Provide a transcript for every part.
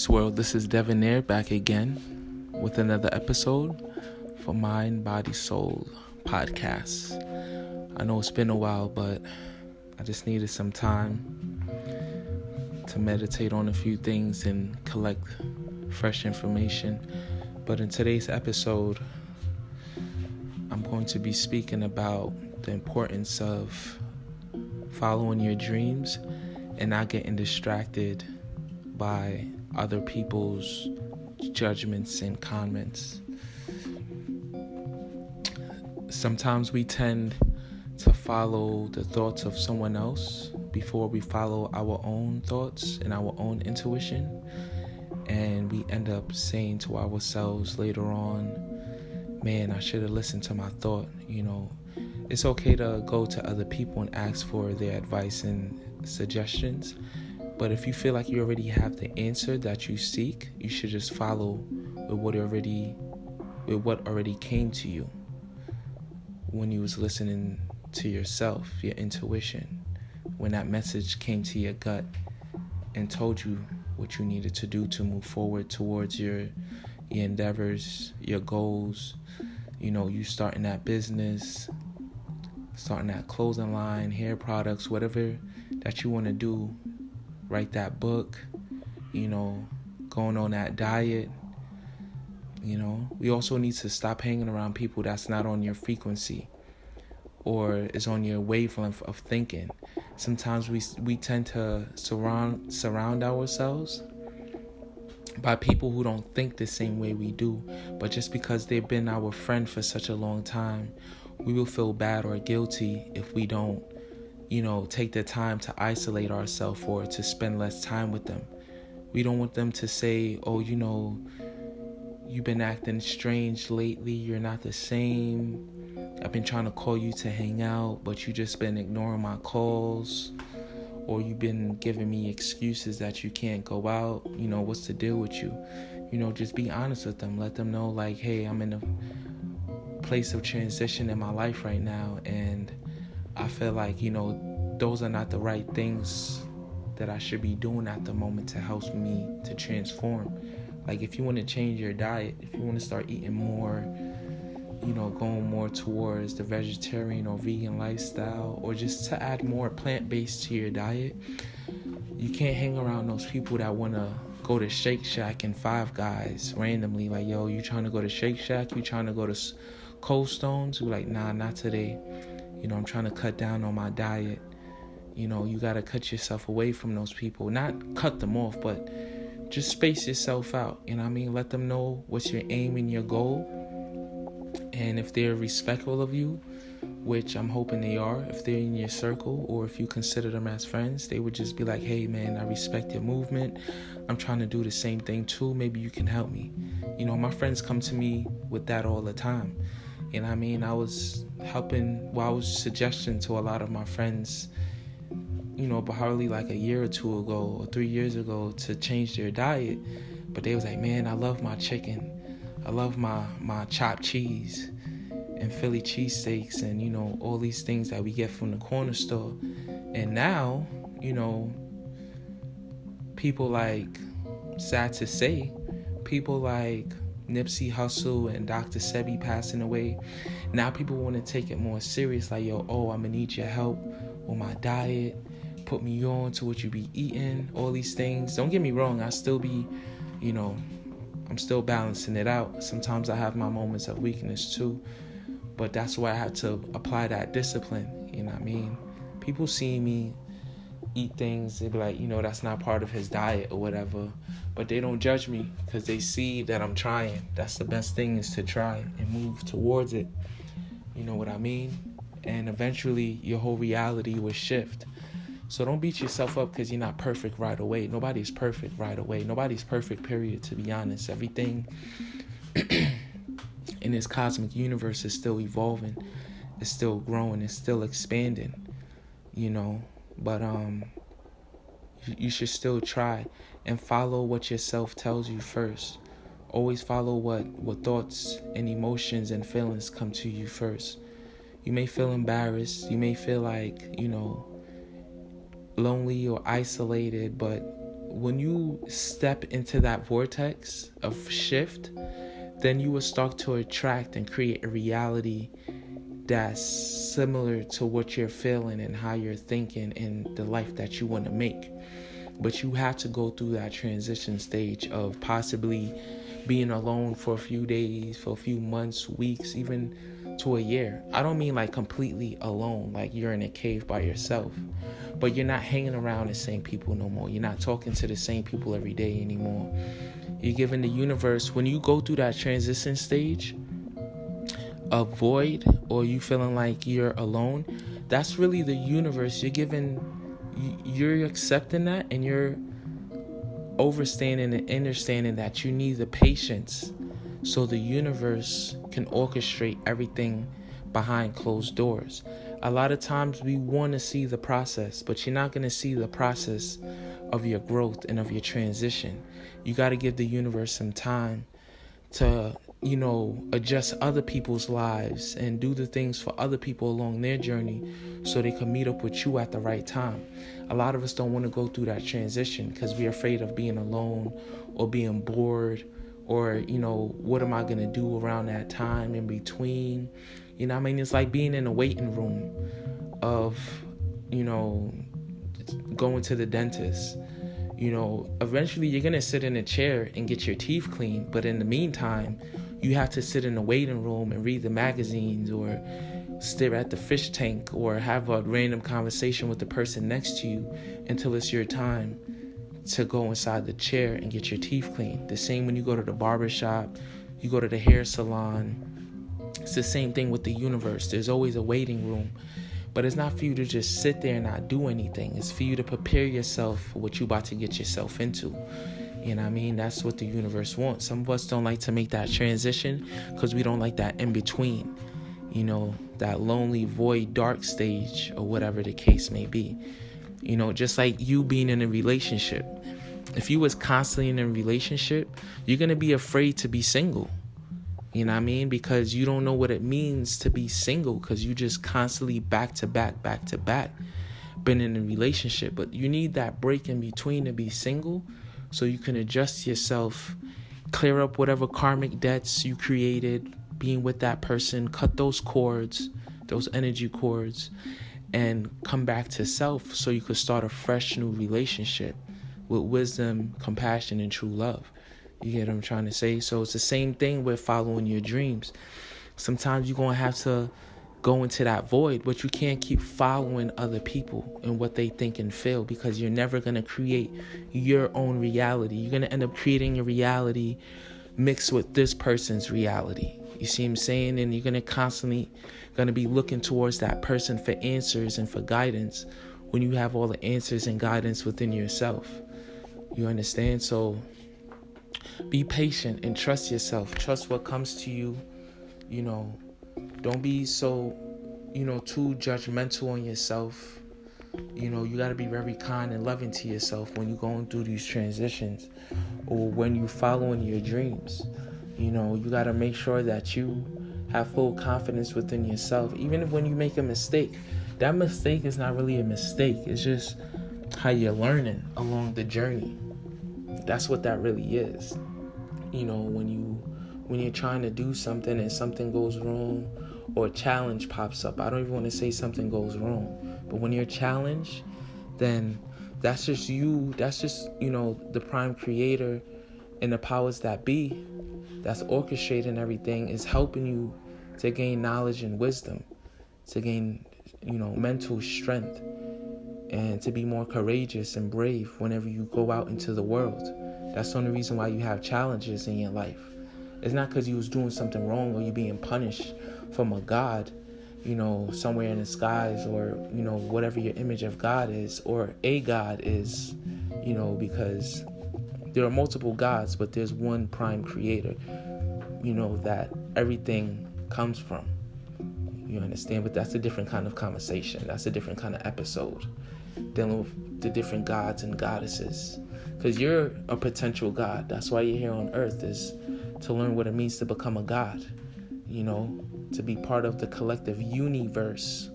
Peace World. This is Devonair back again with another episode for Mind, Body, Soul podcast. I know it's been a while, but I just needed some time to meditate on a few things and collect fresh information. But in today's episode, I'm going to be speaking about the importance of following your dreams and not getting distracted by other people's judgments and comments. Sometimes we tend to follow the thoughts of someone else before we follow our own thoughts and our own intuition. And we end up saying to ourselves later on, man, I should have listened to my thought. You know, it's okay to go to other people and ask for their advice and suggestions, but if you feel like you already have the answer that you seek, you should just follow with what already with what already came to you. When you was listening to yourself, your intuition, when that message came to your gut and told you what you needed to do to move forward towards your your endeavors, your goals, you know, you starting that business, starting that clothing line, hair products, whatever that you want to do write that book, you know, going on that diet. You know, we also need to stop hanging around people that's not on your frequency or is on your wavelength of thinking. Sometimes we we tend to surround surround ourselves by people who don't think the same way we do, but just because they've been our friend for such a long time, we will feel bad or guilty if we don't you know, take the time to isolate ourselves or to spend less time with them. We don't want them to say, oh, you know, you've been acting strange lately, you're not the same. I've been trying to call you to hang out, but you just been ignoring my calls. Or you've been giving me excuses that you can't go out. You know, what's the deal with you? You know, just be honest with them. Let them know, like, hey, I'm in a place of transition in my life right now, and I feel like, you know, those are not the right things that I should be doing at the moment to help me to transform. Like if you want to change your diet, if you want to start eating more, you know, going more towards the vegetarian or vegan lifestyle or just to add more plant-based to your diet, you can't hang around those people that want to go to Shake Shack and Five Guys randomly like, "Yo, you trying to go to Shake Shack? You trying to go to Cold Stones?" We're like, "Nah, not today." You know, I'm trying to cut down on my diet. You know, you got to cut yourself away from those people. Not cut them off, but just space yourself out. You know I mean? Let them know what's your aim and your goal. And if they're respectful of you, which I'm hoping they are, if they're in your circle or if you consider them as friends, they would just be like, hey man, I respect your movement. I'm trying to do the same thing too. Maybe you can help me. You know, my friends come to me with that all the time. Know I mean? I was helping, well, I was suggesting to a lot of my friends, you know, but hardly like a year or two ago or three years ago to change their diet. But they was like, man, I love my chicken. I love my, my chopped cheese and Philly cheesesteaks and, you know, all these things that we get from the corner store. And now, you know, people like, sad to say, people like Nipsey Hussle and Dr. Sebi passing away, now people want to take it more serious. Like, yo, oh, I'm gonna need your help with my diet. Put me on to what you be eating. All these things. Don't get me wrong. I still be, you know, I'm still balancing it out. Sometimes I have my moments of weakness too, but that's why I have to apply that discipline. You know what I mean? People see me eat things, they be like, you know, that's not part of his diet or whatever. But they don't judge me because they see that I'm trying. That's the best thing is to try and move towards it. You know what I mean? And eventually your whole reality will shift. So don't beat yourself up because you're not perfect right away. Nobody's perfect right away. Nobody's perfect, period, to be honest. Everything in this cosmic universe is still evolving, it's still growing, it's still expanding, you know. But um, you should still try and follow what yourself tells you first. Always follow what what thoughts and emotions and feelings come to you first. You may feel embarrassed. You may feel like you know lonely or isolated, but when you step into that vortex of shift, then you will start to attract and create a reality that's similar to what you're feeling and how you're thinking and the life that you want to make. But you have to go through that transition stage of possibly being alone for a few days, for a few months, weeks, even to a year. I don't mean like completely alone, like you're in a cave by yourself, but you're not hanging around the same people no more. You're not talking to the same people every day anymore. You're giving the universe, when you go through that transition stage, a void or you feeling like you're alone, that's really the universe. You're giving, you're accepting that and you're overstanding and understanding that you need the patience so the universe can orchestrate everything behind closed doors. A lot of times we want to see the process, but you're not going to see the process of your growth and of your transition. You got to give the universe some time to, you know, adjust other people's lives and do the things for other people along their journey so they can meet up with you at the right time. A lot of us don't want to go through that transition because we're afraid of being alone or being bored or you know what am i going to do around that time in between? You know i mean? It's like being in a waiting room of you know going to the dentist. You know eventually you're going to sit in a chair and get your teeth cleaned but in the meantime you have to sit in a waiting room and read the magazines or stare at the fish tank or have a random conversation with the person next to you until it's your time to go inside the chair and get your teeth cleaned. The same when you go to the barber shop, you go to the hair salon. It's the same thing with the universe. There's always a waiting room. But it's not for you to just sit there and not do anything. It's for you to prepare yourself for what you're about to get yourself into. You know what I mean? That's what the universe wants. Some of us don't like to make that transition because we don't like that in between. You know, that lonely, void, dark stage, or whatever the case may be. You know, just like you being in a relationship. If you was constantly in a relationship, you're gonna be afraid to be single. You know what I mean? Because you don't know what it means to be single because you just constantly back to back, back to back, been in a relationship. But you need that break in between to be single so you can adjust yourself, clear up whatever karmic debts you created being with that person, cut those cords, those energy cords, and come back to self so you could start a fresh new relationship with wisdom, compassion, and true love. You get what I'm trying to say? So it's the same thing with following your dreams. Sometimes you're going to have to go into that void, but you can't keep following other people and what they think and feel because you're never going to create your own reality. You're going to end up creating a reality mixed with this person's reality. You see what I'm saying? And you're going to constantly going to be looking towards that person for answers and for guidance when you have all the answers and guidance within yourself. You understand? So be patient and trust yourself. Trust what comes to you. You know, don't be so, you know, too judgmental on yourself. You know, you got to be very kind and loving to yourself when you're going through these transitions or when you're following your dreams. You know, you got to make sure that you have full confidence within yourself. Even if when you make a mistake, that mistake is not really a mistake. It's just how you're learning along the journey. That's what that really is. You know, when you when you're trying to do something and something goes wrong or a challenge pops up. I don't even want to say something goes wrong, but when you're challenged, then that's just you, that's just, you know, the prime creator and the powers that be that's orchestrating everything is helping you to gain knowledge and wisdom, to gain, you know, mental strength, and to be more courageous and brave whenever you go out into the world. That's the only reason why you have challenges in your life. It's not because you was doing something wrong or you being punished from a God, you know, somewhere in the skies or, you know, whatever your image of God is or a God is, you know, because there are multiple gods, but there's one prime creator, you know, that everything comes from. You understand? But that's a different kind of conversation. That's a different kind of episode. Dealing with the different gods and goddesses. Because you're a potential god. That's why you're here on earth, is to learn what it means to become a god. You know, to be part of the collective universe.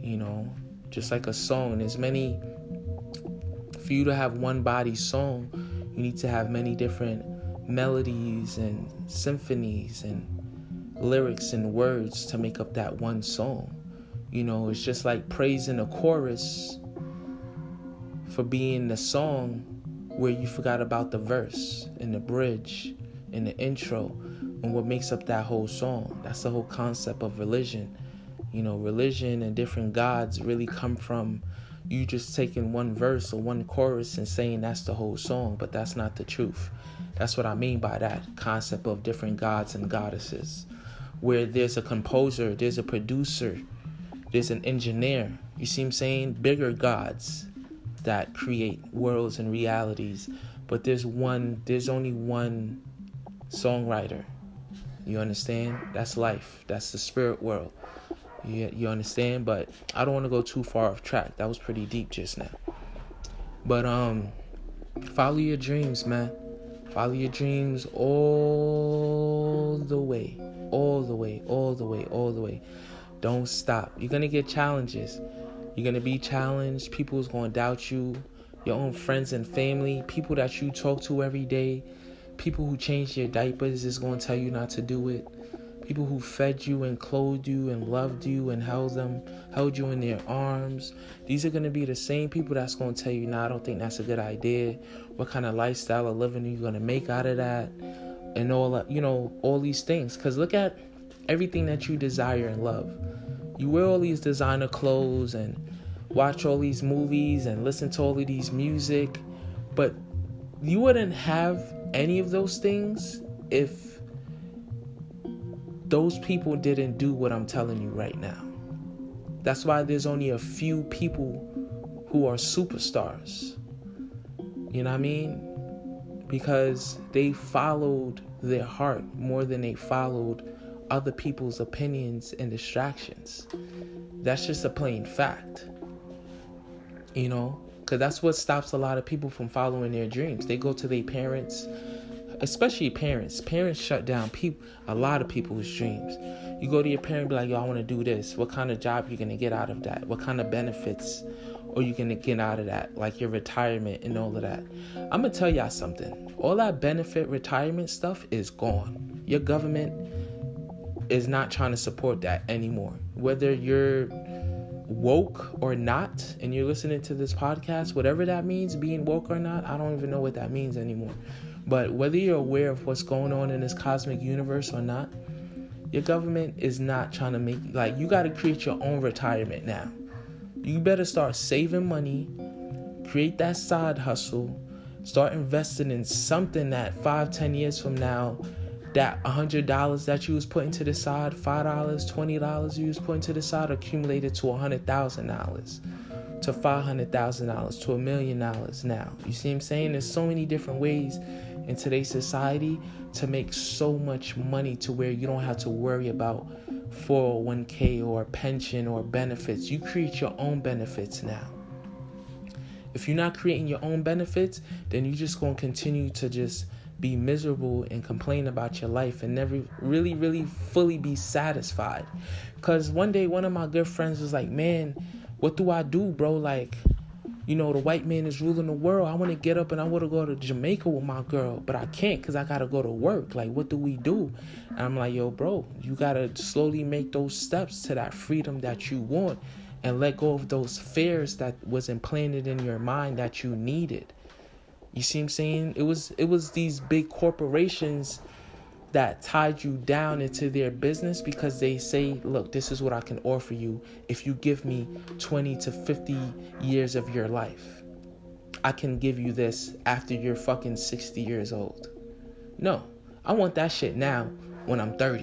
You know, just like a song, there's many for you to have one body song, you need to have many different melodies and symphonies and lyrics and words to make up that one song. You know, it's just like praising a chorus for being the song where you forgot about the verse and the bridge and the intro and what makes up that whole song. That's the whole concept of religion. You know, religion and different gods really come from you just taking one verse or one chorus and saying that's the whole song, but that's not the truth. That's what I mean by that concept of different gods and goddesses, where there's a composer, there's a producer, there's an engineer. You see I'm saying? Bigger gods that create worlds and realities, but there's one, there's only one songwriter. You understand? That's life. That's the spirit world. You, you understand? But I don't want to go too far off track. That was pretty deep just now. But um follow your dreams, man. Follow your dreams all the way. All the way, all the way, all the way. Don't stop. You're gonna get challenges. You're gonna be challenged. People's gonna doubt you. Your own friends and family, people that you talk to every day, people who changed your diapers is gonna tell you not to do it. People who fed you and clothed you and loved you and held them held you in their arms. These are going to be the same people that's going to tell you no i don't think that's a good idea. What kind of lifestyle of living are you going to make out of that? And all that you know all these things. Because look at everything that you desire and love. You wear all these designer clothes and watch all these movies and listen to all of these music but you wouldn't have any of those things if those people didn't do what I'm telling you right now. That's why there's only a few people who are superstars. You know what I mean? Because they followed their heart more than they followed other people's opinions and distractions. That's just a plain fact. You know, because that's what stops a lot of people from following their dreams. They go to their parents especially parents. Parents shut down people, a lot of people's dreams. You go to your parent, be like, "Yo, I want to do this. What kind of job are you gonna get out of that? What kind of benefits are you gonna get out of that? Like your retirement and all of that." I'm gonna tell y'all something. All that benefit retirement stuff is gone. Your government is not trying to support that anymore. Whether you're woke or not, and you're listening to this podcast, whatever that means, being woke or not, I don't even know what that means anymore. But whether you're aware of what's going on in this cosmic universe or not, your government is not trying to make like you got to create your own retirement now. You better start saving money, create that side hustle, start investing in something that five, ten years from now, that hundred dollars that you was putting to the side, five dollars, twenty dollars you was putting to the side, accumulated to a hundred thousand dollars to $500,000 to a million dollars now. You see I'm saying? There's so many different ways in today's society to make so much money to where you don't have to worry about 401k or pension or benefits. You create your own benefits now. If you're not creating your own benefits, then you're just going to continue to just be miserable and complain about your life and never really, really fully be satisfied. Because one day, one of my good friends was like, Man, what do I do, bro? Like, you know, the white man is ruling the world. I want to get up and I want to go to Jamaica with my girl, but I can't because I got to go to work. Like, what do we do? And I'm like, yo, bro, you got to slowly make those steps to that freedom that you want and let go of those fears that was implanted in your mind that you needed. You see what I'm saying? It was it was these big corporations that tied you down into their business because they say, look, this is what I can offer you if you give me 20 to 50 years of your life. I can give you this after you're fucking 60 years old. No, I want that shit now when I'm 30.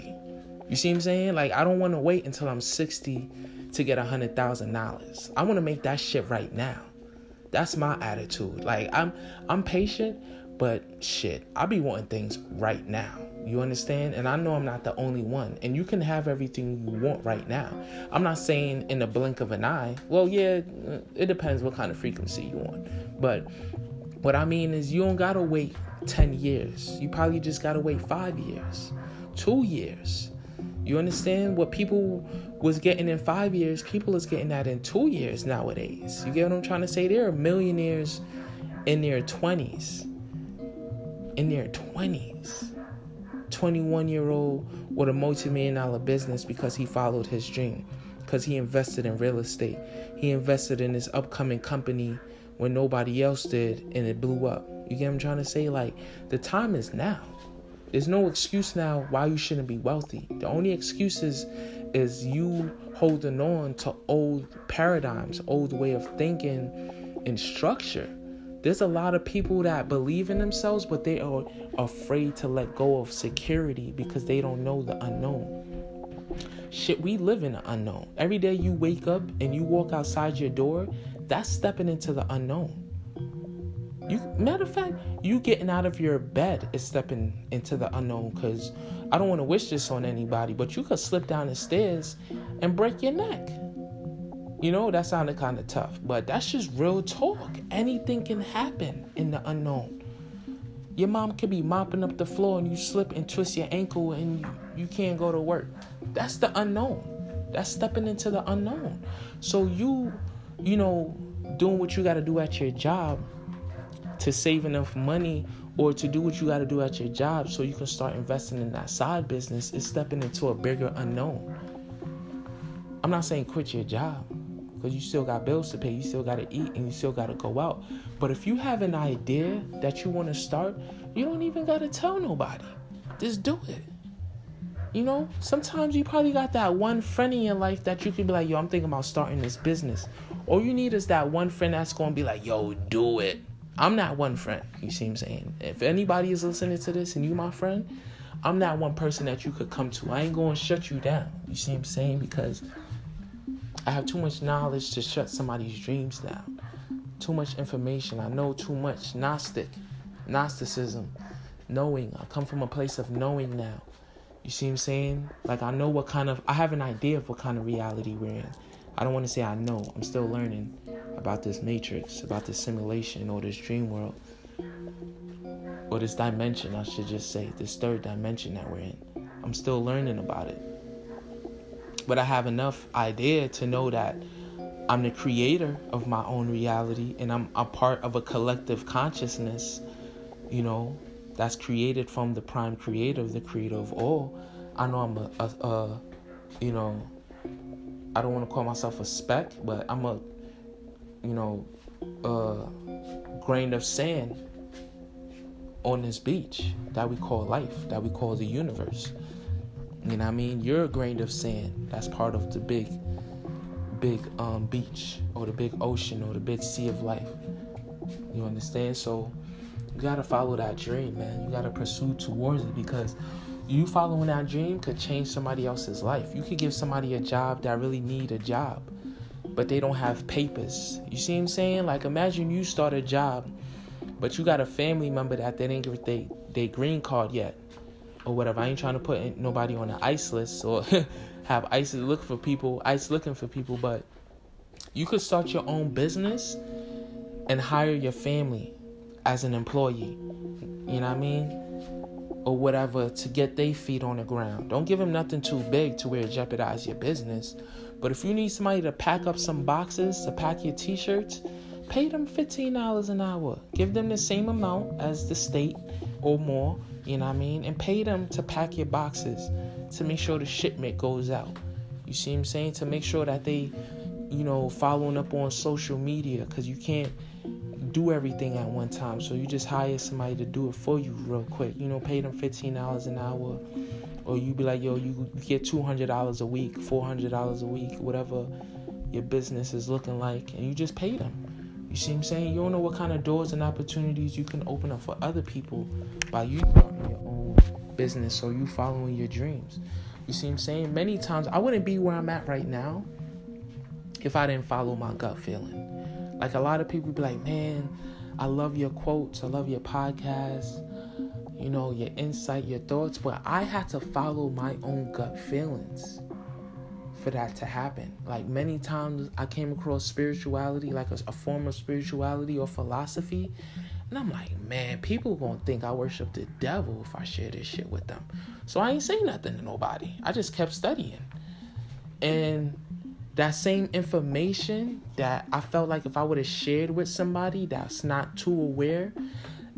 You see what I'm saying? Like, I don't want to wait until I'm 60 to get a $100,000. I want to make that shit right now. That's my attitude. Like, I'm I'm patient, but shit, I be wanting things right now. You understand? And I know I'm not the only one. And you can have everything you want right now. I'm not saying in the blink of an eye. Well, yeah, uh, it depends what kind of frequency you want. But what I mean is, you don't gotta wait 10 years. You probably just gotta wait five years, two years. You understand what people was getting in five years? People is getting that in two years nowadays. You get what I'm trying to say? There are millionaires in their 20s. In their 20s. 21 year old with a multi million dollar business because he followed his dream, because he invested in real estate. He invested in his upcoming company when nobody else did and it blew up. You get what I'm trying to say? Like, the time is now. There's no excuse now why you shouldn't be wealthy. The only excuse is, is you holding on to old paradigms, old way of thinking and structure. There's a lot of people that believe in themselves, but they are afraid to let go of security because they don't know the unknown. Shit, we live in the unknown. Every day you wake up and you walk outside your door, that's stepping into the unknown. You matter of fact, you getting out of your bed is stepping into the unknown because I don't want to wish this on anybody, but you could slip down the stairs and break your neck. You know, that sounded kind of tough, but that's just real talk. Anything can happen in the unknown. Your mom could be mopping up the floor and you slip and twist your ankle and you, you can't go to work. That's the unknown. That's stepping into the unknown. So you, you know, doing what you got to do at your job to save enough money or to do what you got to do at your job so you can start investing in that side business is stepping into a bigger unknown. I'm not saying quit your job because you still got bills to pay, you still got to eat, and you still got to go out. But if you have an idea that you want to start, you don't even got to tell nobody. Just do it. You know, sometimes you probably got that one friend in your life that you can be like, yo, I'm thinking about starting this business. All you need is that one friend that's going to be like, yo, do it. I'm not one friend. You see what I'm saying? If anybody is listening to this and you my friend, I'm not one person that you could come to. I ain't to shut you down. You see what I'm saying? Because I have too much knowledge to shut somebody's dreams down. Too much information. I know too much. Gnostic, Gnosticism, knowing. I come from a place of knowing now. You see what I'm saying? Like I know what kind of I have an idea of what kind of reality we're in. I don't want to say I know. I'm still learning about this matrix, about this simulation or this dream world. Or this dimension, I should just say, this third dimension that we're in. I'm still learning about it. But I have enough idea to know that I'm the creator of my own reality and I'm a part of a collective consciousness, you know, that's created from the prime creator, the creator of all. I know I'm a, a, a you know, I don't want to call myself a speck, but I'm a, you know, a grain of sand on this beach that we call life, that we call the universe. You know what I mean? You're a grain of sand. That's part of the big, big um, beach or the big ocean or the big sea of life. You understand? So you gotta follow that dream, man. You gotta pursue towards it because you following that dream could change somebody else's life. You could give somebody a job that really need a job, but they don't have papers. You see what I'm saying? Like imagine you start a job, but you got a family member that they didn't get their they green card yet or whatever. I ain't trying to put nobody on an ICE list or have ICE look for people, ICE looking for people, but you could start your own business and hire your family as an employee. You know what I mean? Or whatever to get their feet on the ground. Don't give them nothing too big to where it jeopardize your business. But if you need somebody to pack up some boxes, to pack your t-shirts, pay them $15 an hour. Give them the same amount as the state or more you know what I mean? And pay them to pack your boxes to make sure the shipment goes out. You see what I'm saying? To make sure that they, you know, following up on social media because you can't do everything at one time. So you just hire somebody to do it for you real quick. You know, pay them $15 an hour. Or you be like, yo, you get $200 a week, $400 a week, whatever your business is looking like, and you just pay them. You see what I'm saying? You don't know what kind of doors and opportunities you can open up for other people by you starting your own business or you following your dreams. You see what I'm saying? Many times I wouldn't be where I'm at right now if I didn't follow my gut feeling. Like a lot of people be like, man, I love your quotes, I love your podcast, you know, your insight, your thoughts, but I had to follow my own gut feelings for that to happen. Like many times I came across spirituality, like a, a form of spirituality or philosophy, and I'm like, man, people gonna think I worship the devil if I share this shit with them. So I ain't saying nothing to nobody. I just kept studying. And that same information that I felt like if I would have shared with somebody that's not too aware,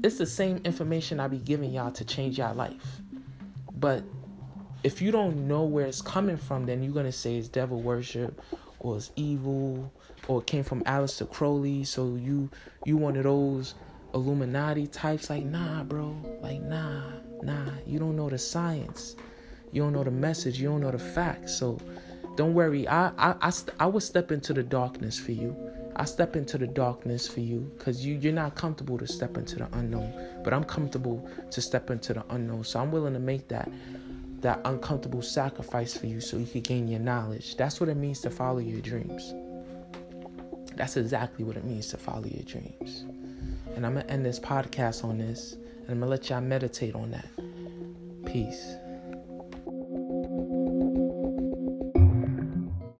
it's the same information I be giving y'all to change y'all life. But if you don't know where it's coming from, then you're gonna say it's devil worship or it's evil or it came from Aleister Crowley. So you you one of those Illuminati types. Like nah, bro. Like nah, nah. You don't know the science. You don't know the message. You don't know the facts. So don't worry. I I I, I would step into the darkness for you. I step into the darkness for you because you you're not comfortable to step into the unknown, but I'm comfortable to step into the unknown. So I'm willing to make that that uncomfortable sacrifice for you so you can gain your knowledge. That's what it means to follow your dreams. That's exactly what it means to follow your dreams. And I'm gonna end this podcast on this, and I'm gonna let y'all meditate on that. Peace.